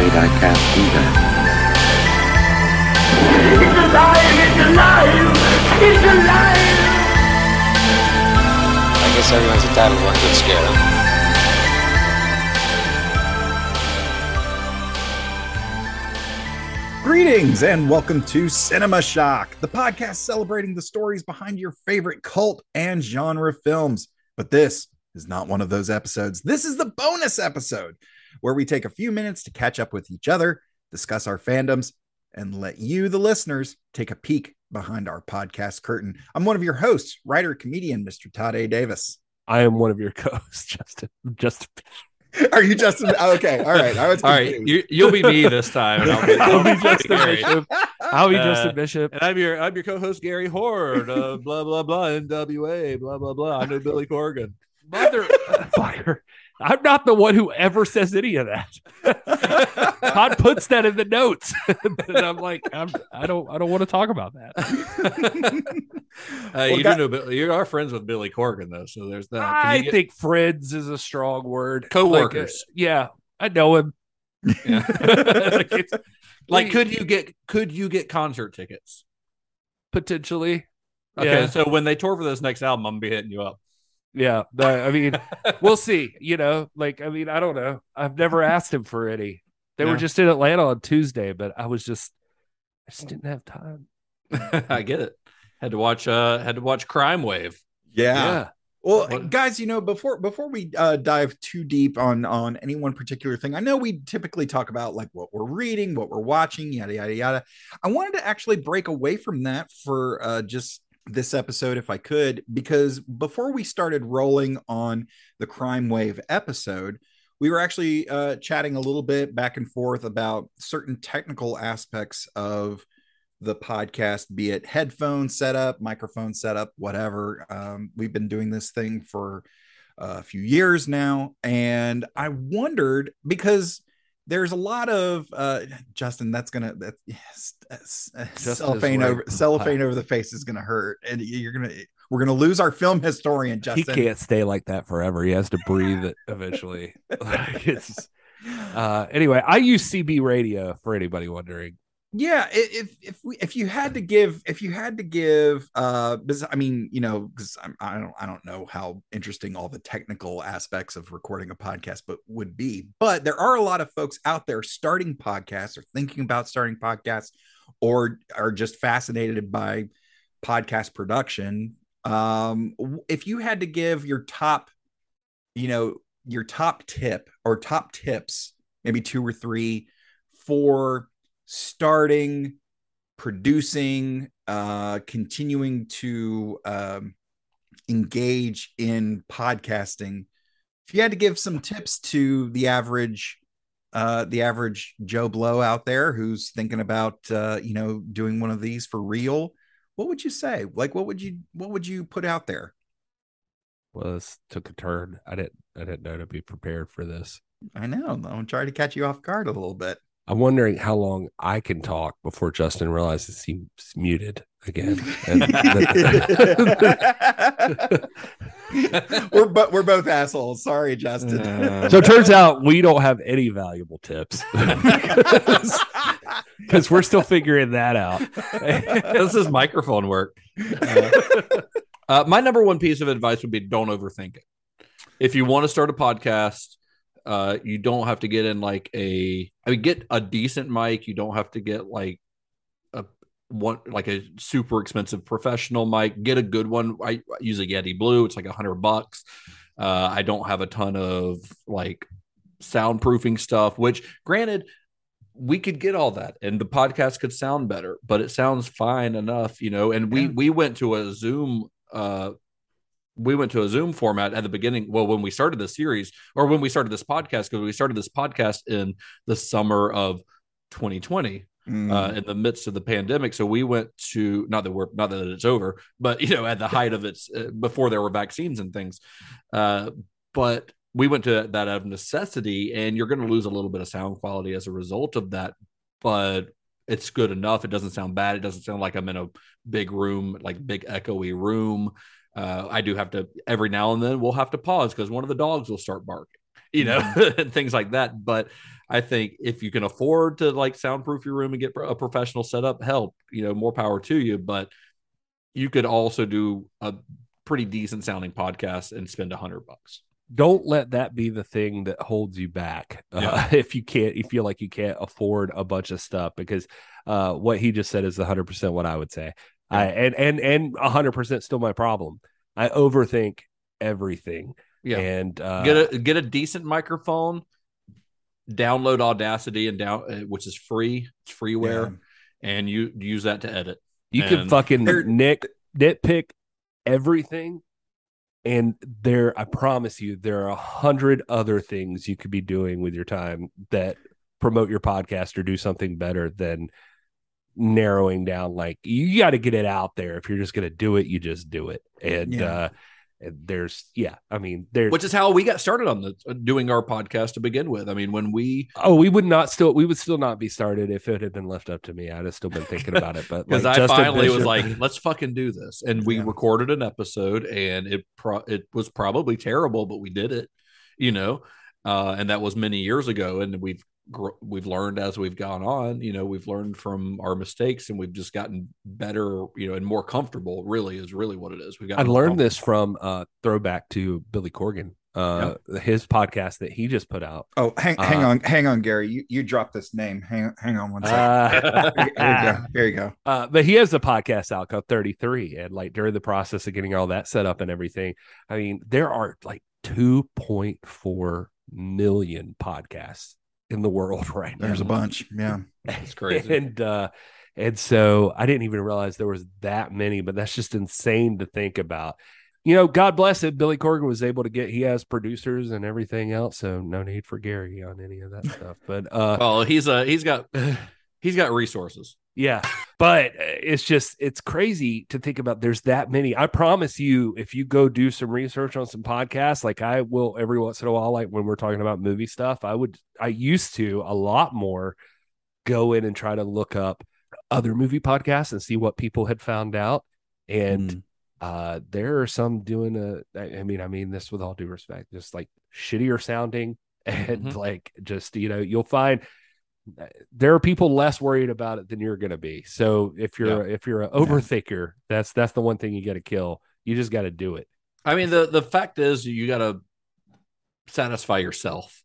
I'm afraid I can't do that. It's alive! It's alive! It's alive! I guess everyone's entitled to one good scare, huh? Greetings and welcome to Cinema Shock, the podcast celebrating the stories behind your favorite cult and genre films. But this is not one of those episodes. This is the bonus episode where we take a few minutes to catch up with each other, discuss our fandoms, and let you, the listeners, take a peek behind our podcast curtain. I'm one of your hosts, writer, comedian, Mr. Todd A. Davis. I am one of your co-hosts, Justin. Just Are you Justin? Okay, all right. I was All right, you, you'll be me this time. And I'll be, I'll be Justin Bishop. I'll be Uh, Justin Bishop. And I'm your I'm your co-host Gary Horde. Uh, blah blah blah NWA. Blah blah blah. I know Billy Corgan. Motherfucker. I'm not the one who ever says any of that. Todd puts that in the notes. and I'm like, I'm, I don't I don't want to talk about that. Uh, Well, you God- do know Bill- you are friends with Billy Corgan though, so there's that. Can I get- think friends is a strong word. Coworkers. Like, uh, yeah, I know him. Yeah. Like, like could you get could you get concert tickets? potentially. Okay, Yeah. so when they tour for this next album, I'm gonna be hitting you up. Yeah, no, I mean, we'll see. You know, like I mean, I don't know. I've never asked him for any. They were just in Atlanta on Tuesday, but I was just, I just didn't have time. I get it. Had to watch uh had to watch Crime Wave. yeah. Well, What- guys, you know, before before we uh, dive too deep on on any one particular thing, I know we typically talk about like what we're reading, what we're watching, yada yada yada. I wanted to actually break away from that for uh, just this episode, if I could, because before we started rolling on the Crime Wave episode, we were actually uh, chatting a little bit back and forth about certain technical aspects of the podcast, be it headphone setup, microphone setup, whatever. Um, we've been doing this thing for a few years now. And I wondered because there's a lot of uh, Justin, that's gonna that yes, that's- uh, cellophane right. over cellophane over the face is gonna hurt, and you're gonna we're gonna lose our film historian, Justin. He can't stay like that forever. He has to breathe it eventually. Like, it's, uh, anyway, I use CB radio for anybody wondering. Yeah if if we if you had to give if you had to give uh i mean you know because i don't i don't know how interesting all the technical aspects of recording a podcast but would be but there are a lot of folks out there starting podcasts or thinking about starting podcasts or are just fascinated by podcast production. Um if you had to give your top you know your top tip or top tips maybe two or three for starting producing uh continuing to um engage in podcasting if you had to give some tips to the average uh the average joe blow out there who's thinking about uh you know doing one of these for real what would you say like what would you what would you put out there Well, this took a turn. I didn't. I didn't know to be prepared for this. i know i'm trying to catch you off guard a little bit I'm wondering how long I can talk before Justin realizes he's muted again. We're but we're both assholes. Sorry, Justin. so it turns out we don't have any valuable tips because we're still figuring that out. this is microphone work. Uh, uh, my number one piece of advice would be don't overthink it. If you want to start a podcast, uh, you don't have to get in like a. I mean, get a decent mic. You don't have to get like a one like a super expensive professional mic. Get a good one. I, I use a Yeti Blue. It's like a hundred bucks. Uh, I don't have a ton of like soundproofing stuff. Which, granted, we could get all that and the podcast could sound better but it sounds fine enough you know and we we went to a zoom uh we went to a zoom format at the beginning well when we started the series or when we started this podcast because we started this podcast in the summer of 2020 Mm. uh, in the midst of the pandemic. So we went to not that we're not that it's over, but you know at the height of its uh, before there were vaccines and things. Uh, but we went to that out of necessity, and you're going to lose a little bit of sound quality as a result of that. But it's good enough. It doesn't sound bad. It doesn't sound like I'm in a big room, like big echoey room. Uh, I do have to every now and then we'll have to pause because one of the dogs will start barking, you know, and things like that. But I think if you can afford to like soundproof your room and get a professional setup, help, you know, more power to you. But you could also do a pretty decent sounding podcast and spend a hundred bucks. don't let that be the thing that holds you back uh, if you can't you feel like you can't afford a bunch of stuff because uh, what he just said is 100% what i would say I, and and and 100% still my problem i overthink everything Yeah. and uh, get a get a decent microphone, download Audacity and down uh, which is free, it's freeware, and you use that to edit. you can and- fucking There- nick nitpick everything and there i promise you there are a hundred other things you could be doing with your time that promote your podcast or do something better than narrowing down like you got to get it out there if you're just going to do it you just do it and Yeah. uh and there's yeah i mean there's Which is how we got started on the doing our podcast to begin with. I mean, when we oh we would not still we would still not be started if it had been left up to me i'd have still been thinking about it but because like, I Justin finally was like, let's fucking do this, and we Yeah. recorded an episode, and it pro- it was probably terrible, but we did it, you know, uh, and that was many years ago, and we've we've learned as we've gone on, you know, we've learned from our mistakes, and we've just gotten better, you know, and more comfortable. Really, is really what it is. we've got I learned this from uh throwback to Billy Corgan, uh his podcast that he just put out. Oh, hang, hang Uh, on, hang on, Gary. You you dropped this name. Hang hang on one second. Uh, Here you go. Here you go. uh, but he has a podcast out called 33 and like during the process of getting all that set up and everything i mean there are like 2.4 million podcasts in the world right now There's a bunch. Yeah. It's crazy. and uh and so i didn't even realize there was that many but that's just insane to think about you know god bless it billy corgan was able to get he has producers and everything else so no need for gary on any of that stuff but uh well, he's uh he's got he's got resources. Yeah but uh, it's just it's crazy to think about there's that many i promise you if you go do some research on some podcasts like i will every once in a while like when we're talking about movie stuff i would i used to a lot more go in and try to look up other movie podcasts and see what people had found out and Mm. uh there are some doing a, I mean I mean this with all due respect just like shittier sounding and Mhm. like just you know you'll find there are people less worried about it than you're going to be so if you're if you're an overthinker that's that's the one thing you got to kill you just got to do it I mean, the the fact is, you got to satisfy yourself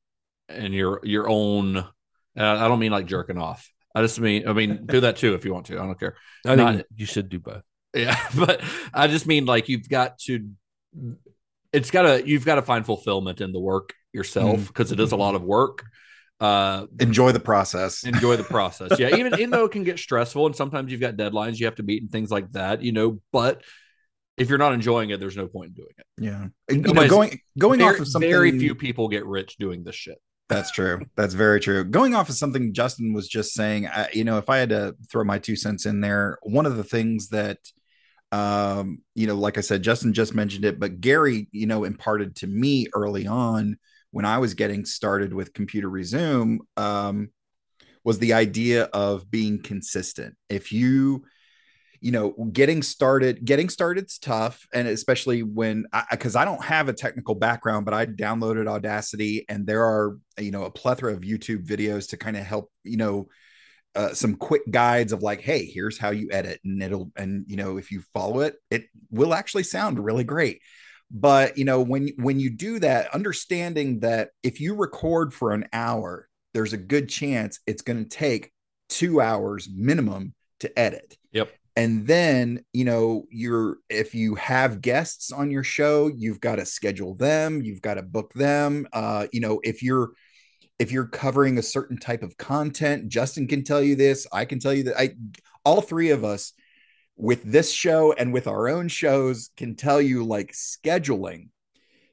and your your own. I don't mean like jerking off. I just mean, I mean, do that too if you want to. I don't care. i think Not- you should do both Yeah, but I just mean like you've got to. It's gotta you've got to find fulfillment in the work yourself mm-hmm. because it is a lot of work. Uh, Enjoy the process. enjoy the process. Yeah, even even though it can get stressful and sometimes you've got deadlines you have to meet and things like that, you know. But if you're not enjoying it, there's no point in doing it. Yeah. You know, going going very, off of something very few people get rich doing this shit. That's true. That's very true. Going off of something Justin was just saying, I, you know, if I had to throw my two cents in there, one of the things that, um, you know, like I said, Justin just mentioned it, but Gary, you know, imparted to me early on when I was getting started with Computer Resume, um, was the idea of being consistent. If you, you know, getting started, getting started's tough. And especially when I, because I don't have a technical background, but I downloaded Audacity and there are, you know, a plethora of YouTube videos to kind of help, you know, uh, some quick guides of like, hey, here's how you edit, and it'll, and you know, if you follow it, it will actually sound really great. But you know, when when you do that, understanding that if you record for an hour, there's a good chance it's going to take two hours minimum to edit. Yep. And then, you know, you're if you have guests on your show, you've got to schedule them, you've got to book them. Uh, you know, if you're if you're covering a certain type of content, Justin can tell you this, I can tell you that I all three of us with this show and with our own shows can tell you like scheduling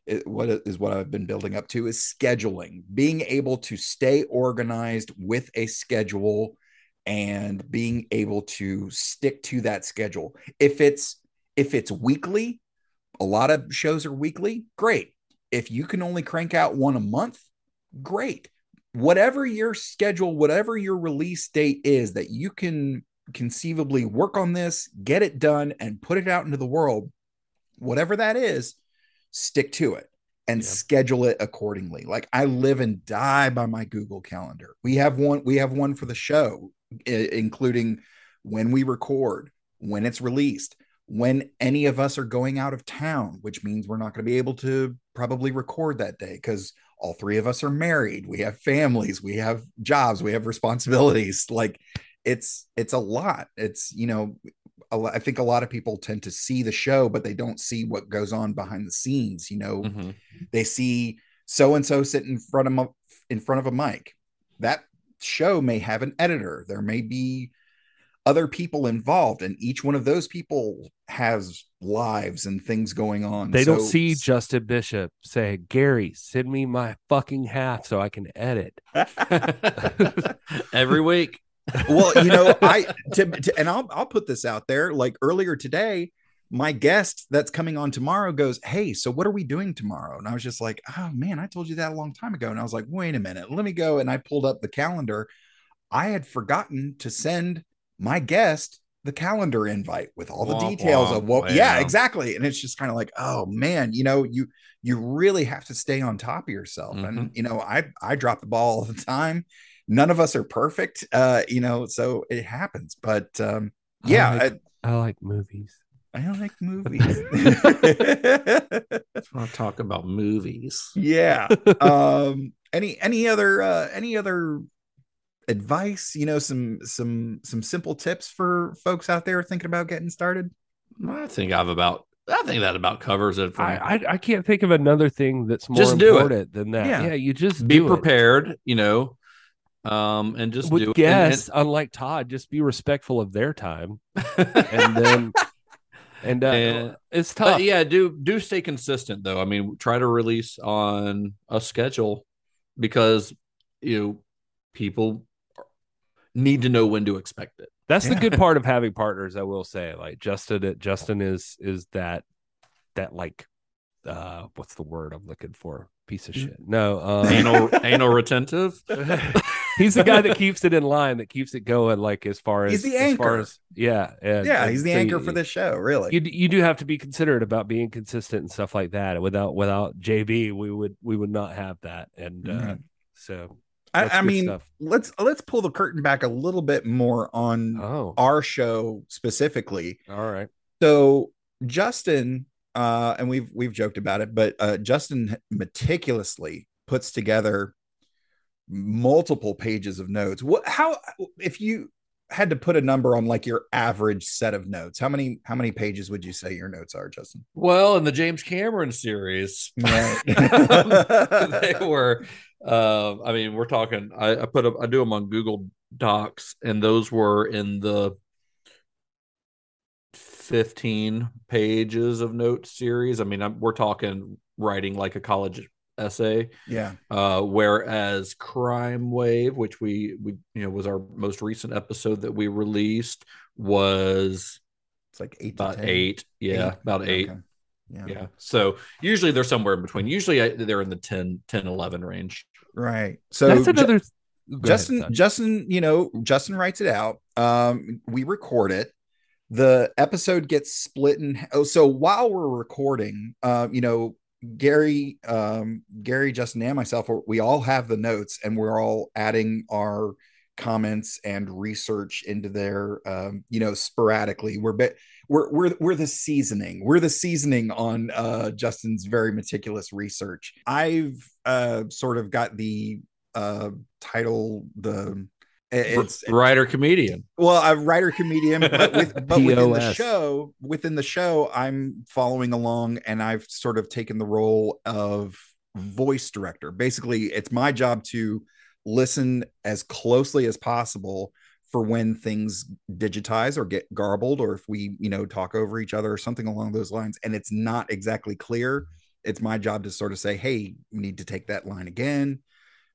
it, what is what I've been building up to is scheduling, being able to stay organized with a schedule and being able to stick to that schedule. If it's if it's weekly, a lot of shows are weekly, great. If you can only crank out one a month, great. Whatever your schedule, whatever your release date is that you can conceivably work on this, get it done and put it out into the world, whatever that is, stick to it and Yeah. schedule it accordingly. Like I live and die by my Google Calendar. We have one we have one for the show i- including when we record, when it's released, when any of us are going out of town, which means we're not going to be able to probably record that day cuz all three of us are married, we have families, we have jobs, we have responsibilities. Like it's it's a lot. It's, you know, a I think a lot of people tend to see the show, but they don't see what goes on behind the scenes. You know, Mhm. they see so and so sit in front of mo- in front of a mic. That show may have an editor. There may be other people involved, and each one of those people has lives and things going on. They don't see Justin Bishop say, Gary, send me my fucking hat so I can edit. Every week. Well, you know, I to, to and I'll I'll put this out there. Like earlier today, my guest that's coming on tomorrow goes, "Hey, so what are we doing tomorrow?" And I was just like, "Oh man, I told you that a long time ago." And I was like, "Wait a minute, let me go." And I pulled up the calendar. I had forgotten to send my guest the calendar invite with all the Womp details womp. of what yeah exactly and it's just kind of like oh man you know you you really have to stay on top of yourself and Mhm. you know i i drop the ball all the time none of us are perfect uh you know so it happens but um yeah I like, I like movies. i, I like movies I want to talk about movies. yeah um any any other uh any other advice you know some some some simple tips for folks out there thinking about getting started I think I've about. I think that about covers it for me. I, I I can't think of another thing that's more Just do it. important than that. Yeah. Yeah, you just be do it. prepared, you know, um, and just With do guests, it. unlike Todd, just be respectful of their time, and then and, uh, And- it's tough. yeah, do do stay consistent though. I mean, try to release on a schedule because you know people need to know when to expect it. That's the good part of having partners. I will say, like Justin, Justin is is that that like uh what's the word I'm looking for? Piece of shit. No, um, Anal anal retentive. he's the guy that keeps it in line, that keeps it going. Like as far as He's the as far anchor. as yeah, and- yeah and he's the so anchor you- for this show really You you do have to be considerate about being consistent and stuff like that. Without without JB, we would we would not have that. And uh, Mhm. so I, I mean, stuff. let's let's pull the curtain back a little bit more on oh, our show specifically. all right. So Justin, uh, and we've we've joked about it, but uh, Justin meticulously puts together multiple pages of notes. What? How? If you had to put a number on like your average set of notes, how many how many pages would you say your notes are, Justin? Well, in the James Cameron series, Right. they were. Uh, I mean, we're talking. I, I put up. I do them on Google Docs, and those were in the fifteen pages of note series. I mean, I'm, we're talking writing like a college essay. yeah. Uh, whereas Crime Wave, which we we you know was our most recent episode that we released, was It's like eight to about 10. eight. Yeah, about eight. Okay. Yeah. Yeah. So usually they're somewhere in between. Usually I, they're in the 10, 10, 11 range. Right. So That's another. Go ahead, Justin, Todd. Justin, you know, Justin writes it out. Um, we record it. The episode gets split in. Oh, so while we're recording, uh, you know, Gary, um, Gary, Justin, and myself, we all have the notes, and we're all adding our comments and research into there. Um, you know, sporadically. We're bit. We're we're we're the seasoning. We're the seasoning on uh, Justin's very meticulous research. I've uh, sort of got the uh title the it's Writer comedian. well a writer comedian but with but within the show within the show i'm following along and i've sort of taken the role of voice director basically it's my job to listen as closely as possible for when things digitize or get garbled or if we you know talk over each other or something along those lines and it's not exactly clear it's my job to sort of say, hey, we need to take that line again,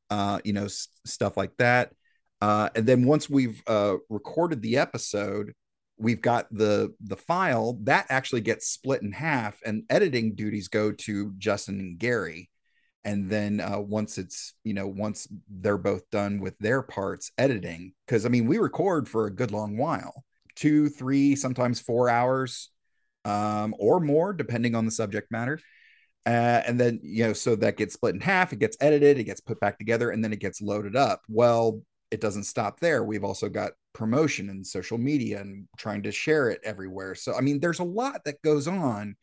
uh, you know, s- stuff like that. Uh, and then once we've uh, recorded the episode, we've got the the file that actually gets split in half, and editing duties go to Justin and Gary. And then uh, once it's you know once they're both done with their parts editing, because I mean we record for a good long while, two, three, sometimes four hours, um, or more depending on the subject matter. Uh, and then you know so that gets split in half it gets edited it gets put back together and then it gets loaded up well it doesn't stop there we've also got promotion and social media and trying to share it everywhere so i mean there's a lot that goes on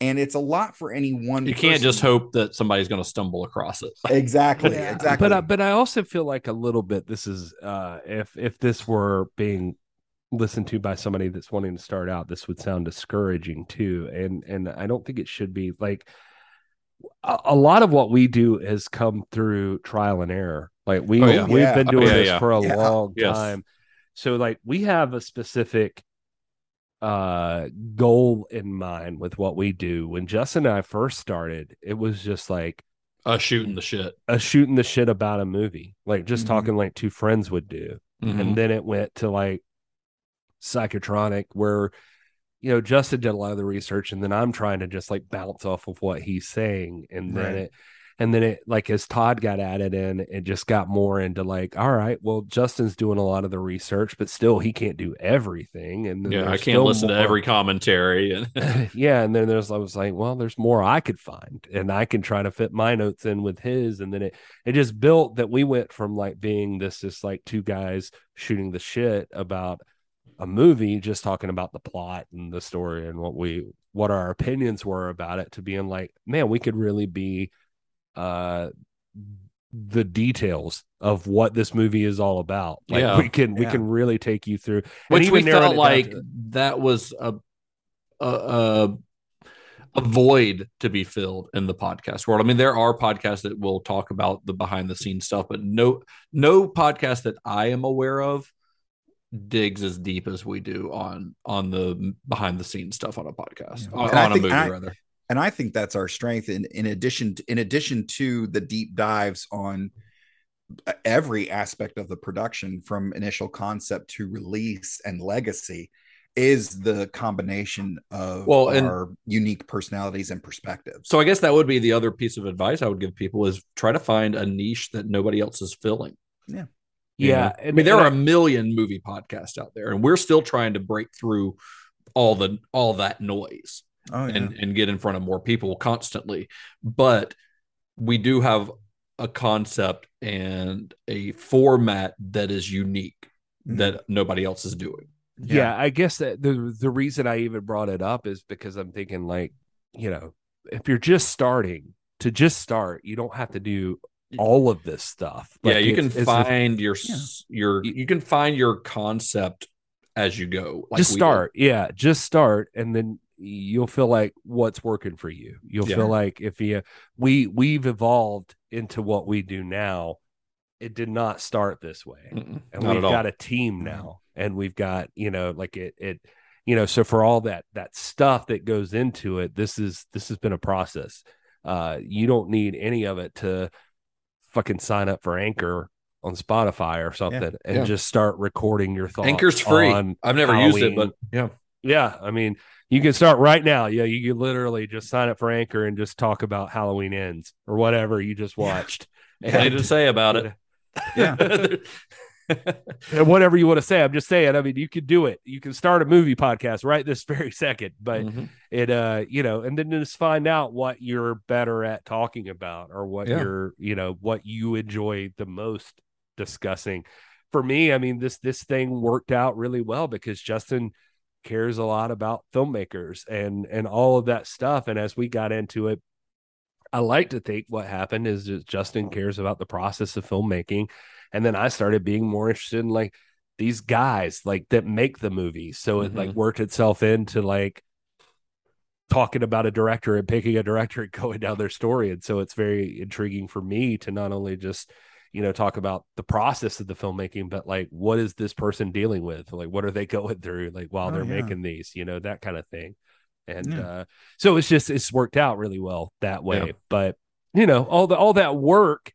and it's a lot for any one You can't just hope that somebody's going to stumble across it. exactly Yeah, exactly But I, but I also feel like a little bit this is uh if if this were being listened to by somebody that's wanting to start out, this would sound discouraging too. And and I don't think it should be like a, a lot of what we do has come through trial and error. Like we Oh, yeah. we've Yeah. been doing yeah, this yeah. for a Yeah. long Yes. time. So like we have a specific uh goal in mind with what we do. When Justin and I first started, it was just like a shooting the shit. a shooting the shit about a movie, like just Mhm. talking like two friends would do. Mhm. And then it went to like psychotronic, where you know Justin did a lot of the research, and then I'm trying to just like bounce off of what he's saying, and then Right. it. And then it like as Todd got added in, it just got more into like, all right, well, Justin's doing a lot of the research, but still he can't do everything. And then yeah, I can't listen to every commentary. And yeah, and then there's I was like, well, there's more I could find, and I can try to fit my notes in with his, and then it it just built that we went from like being this just like two guys shooting the shit about a movie, just talking about the plot and the story and what we what our opinions were about it, to being like, man, we could really be uh the details of what this movie is all about. Like Yeah. we can we can really take you through which we felt like that was a, a a a void to be filled in the podcast world. I mean, there are podcasts that will talk about the behind the scenes stuff, but no no podcast that I am aware of digs as deep as we do on on the behind the scenes stuff on a podcast Yeah. on, on a movie I- rather. And I think that's our strength. In in addition to, in addition to the deep dives on uh, every aspect of the production, from initial concept to release and legacy, is the combination of Well, and- our unique personalities and perspectives. So I guess that would be the other piece of advice I would give people is try to find a niche that nobody else is filling. You yeah. know? I mean, there are a million movie podcasts out there, and we're still trying to break through all the all that noise oh yeah, and and get in front of more people constantly. But we do have a concept and a format that is unique Mhm. that nobody else is doing. yeah. i guess that the the reason i even brought it up is because i'm thinking like you know if you're just starting to just start you don't have to do all of this stuff yeah, you can it's- it's a- find your s your you can find your concept as you go. like just we did. start yeah just start and then you'll feel like what's working for you. You'll Yeah. feel like if you we we've evolved into what we do now. It did not start this way. Mm-mm, and we've got a team now and we've got you know like it it you know so for all that that stuff that goes into it this is this has been a process. Uh you don't need any of it to fucking sign up for anchor on spotify or something and Yeah. just start recording your thoughts Anchor's free. I've never used it, but yeah. yeah, I mean, you can start right now. Yeah, you can literally just sign up for Anchor and just talk about Halloween ends or whatever you just watched. Anything to say about it. Yeah. And whatever you want to say. I'm just saying. I mean, you could do it. You can start a movie podcast right this very second, but Mhm. it, uh, you know, and then just find out what you're better at talking about or what Yeah. you're, you know, what you enjoy the most discussing. For me, I mean, this this thing worked out really well because Justin cares a lot about filmmakers and and all of that stuff. And as we got into it, I like to think what happened is that Justin cares about the process of filmmaking. And then I started being more interested in like these guys like that make the movies. So it like Mhm. worked itself into like talking about a director and picking a director and going down their story. And so it's very intriguing for me to not only just, you know, talk about the process of the filmmaking, but like what is this person dealing with? Like what are they going through like while Oh, they're yeah. making these, you know, that kind of thing. and Yeah. uh, so it's just it's worked out really well that way. Yeah. But you know, all the all that work,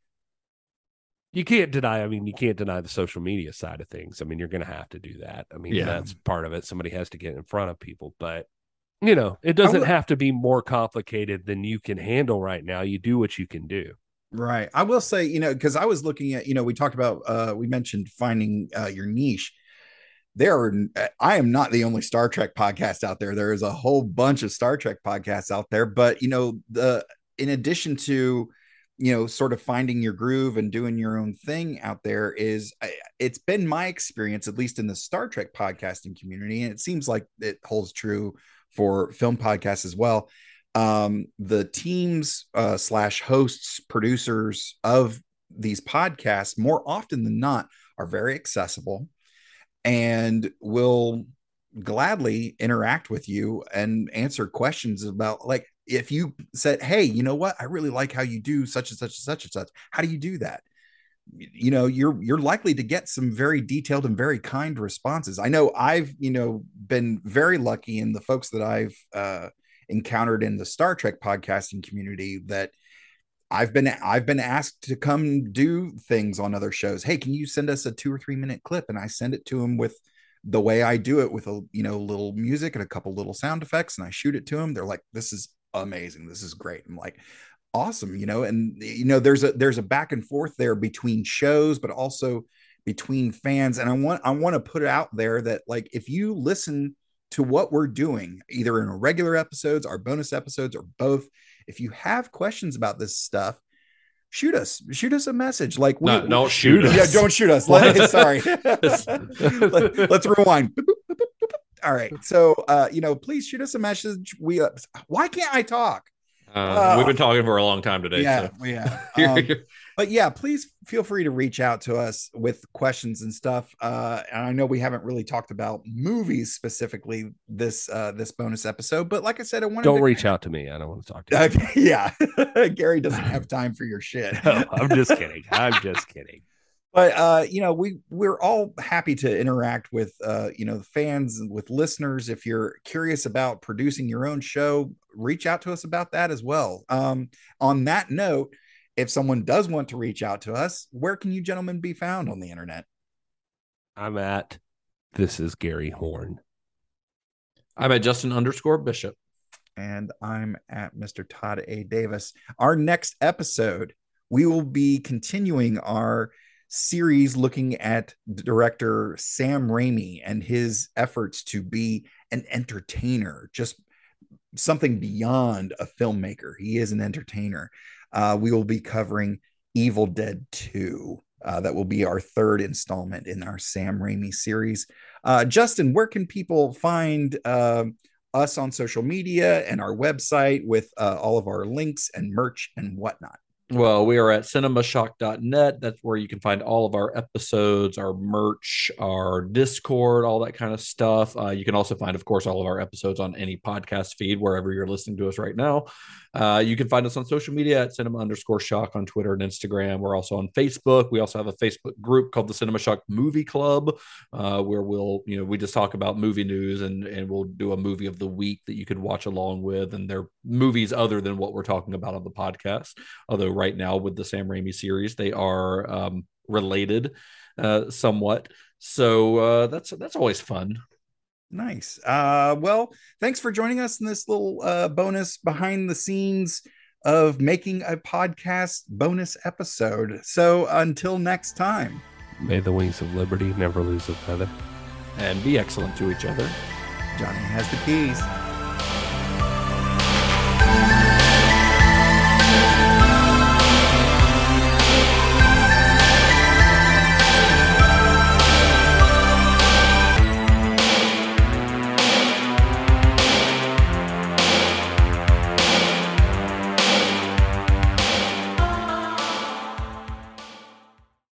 you can't deny. I mean, you can't deny the social media side of things. I mean, you're going to have to do that. I mean, Yeah. that's part of it. Somebody has to get in front of people, but you know, it doesn't would- have to be more complicated than you can handle right now. You do what you can do. Right. I will say, you know, because I was looking at, you know, we talked about, uh, we mentioned finding uh, your niche. There are, I am not the only Star Trek podcast out there. There is a whole bunch of Star Trek podcasts out there. But, you know, the, in addition to, you know, sort of finding your groove and doing your own thing out there is, it's been my experience, at least in the Star Trek podcasting community. And it seems like it holds true for film podcasts as well um, the teams uh, slash hosts, producers of these podcasts, more often than not, are very accessible and will gladly interact with you and answer questions about like if you said, "Hey, you know what? I really like how you do such and such and such and such. How do you do that?" you know you're you're likely to get some very detailed and very kind responses i know i've you know been very lucky in the folks that i've uh encountered in the Star Trek podcasting community that I've been I've been asked to come do things on other shows. Hey, can you send us a 2 or 3 minute clip and I send it to them with the way I do it with a you know little music and a couple little sound effects and I shoot it to them. They're like this is amazing. This is great. I'm like awesome, you know, and you know there's a there's a back and forth there between shows but also between fans and I want I want to put it out there that like if you listen to what we're doing, either in our regular episodes, our bonus episodes, or both. If you have questions about this stuff, shoot us, shoot us a message. Like, we, No, don't shoot us. Yeah, don't shoot us. Let, sorry. Let, us rewind. All right. So, uh, you know, please shoot us a message. We, uh, why can't I talk? Uh, we've been talking for a long time today. yeah, so. yeah. Um, but yeah, please feel free to reach out to us with questions and stuff. Uh, and I know we haven't really talked about movies specifically this uh, this bonus episode, but like I said, I wanted Don't to reach out to me. I don't want to talk to you. Okay, yeah, Gary doesn't have time for your shit. No, I'm just kidding. I'm just kidding. But uh, you know, we we're all happy to interact with uh, you know, the fans and with listeners. If you're curious about producing your own show, reach out to us about that as well. Um, on that note, if someone does want to reach out to us, where can you gentlemen be found on the internet? I'm at this is Gary Horn. I'm at Justin underscore Bishop. and I'm at Mr. Todd A. Davis. Our next episode, we will be continuing our series looking at director Sam Raimi and his efforts to be an entertainer, just something beyond a filmmaker. He is an entertainer. Uh, we will be covering Evil Dead 2. Uh, that will be our third installment in our Sam Raimi series. Uh, Justin, where can people find uh, us on social media and our website with uh, all of our links and merch and whatnot. Well, we are at cinemashock.net. That's where you can find all of our episodes, our merch, our Discord, all that kind of stuff. Uh, you can also find, of course, all of our episodes on any podcast feed, wherever you're listening to us right now. Uh, you can find us on social media at cinema underscore shock on Twitter and Instagram. We're also on Facebook. We also have a Facebook group called the Cinema Shock Movie Club, uh, where we'll, you know, we just talk about movie news and and we'll do a movie of the week that you could watch along with. And they're movies other than what we're talking about on the podcast. Although right now with the Sam Raimi series, they are um, related uh, somewhat. So uh, that's that's always fun. Nice. Uh, well, thanks for joining us in this little uh, bonus behind the scenes of making a podcast bonus episode. So until next time, May the wings of liberty never lose a feather. And be excellent to each other. Johnny has the keys.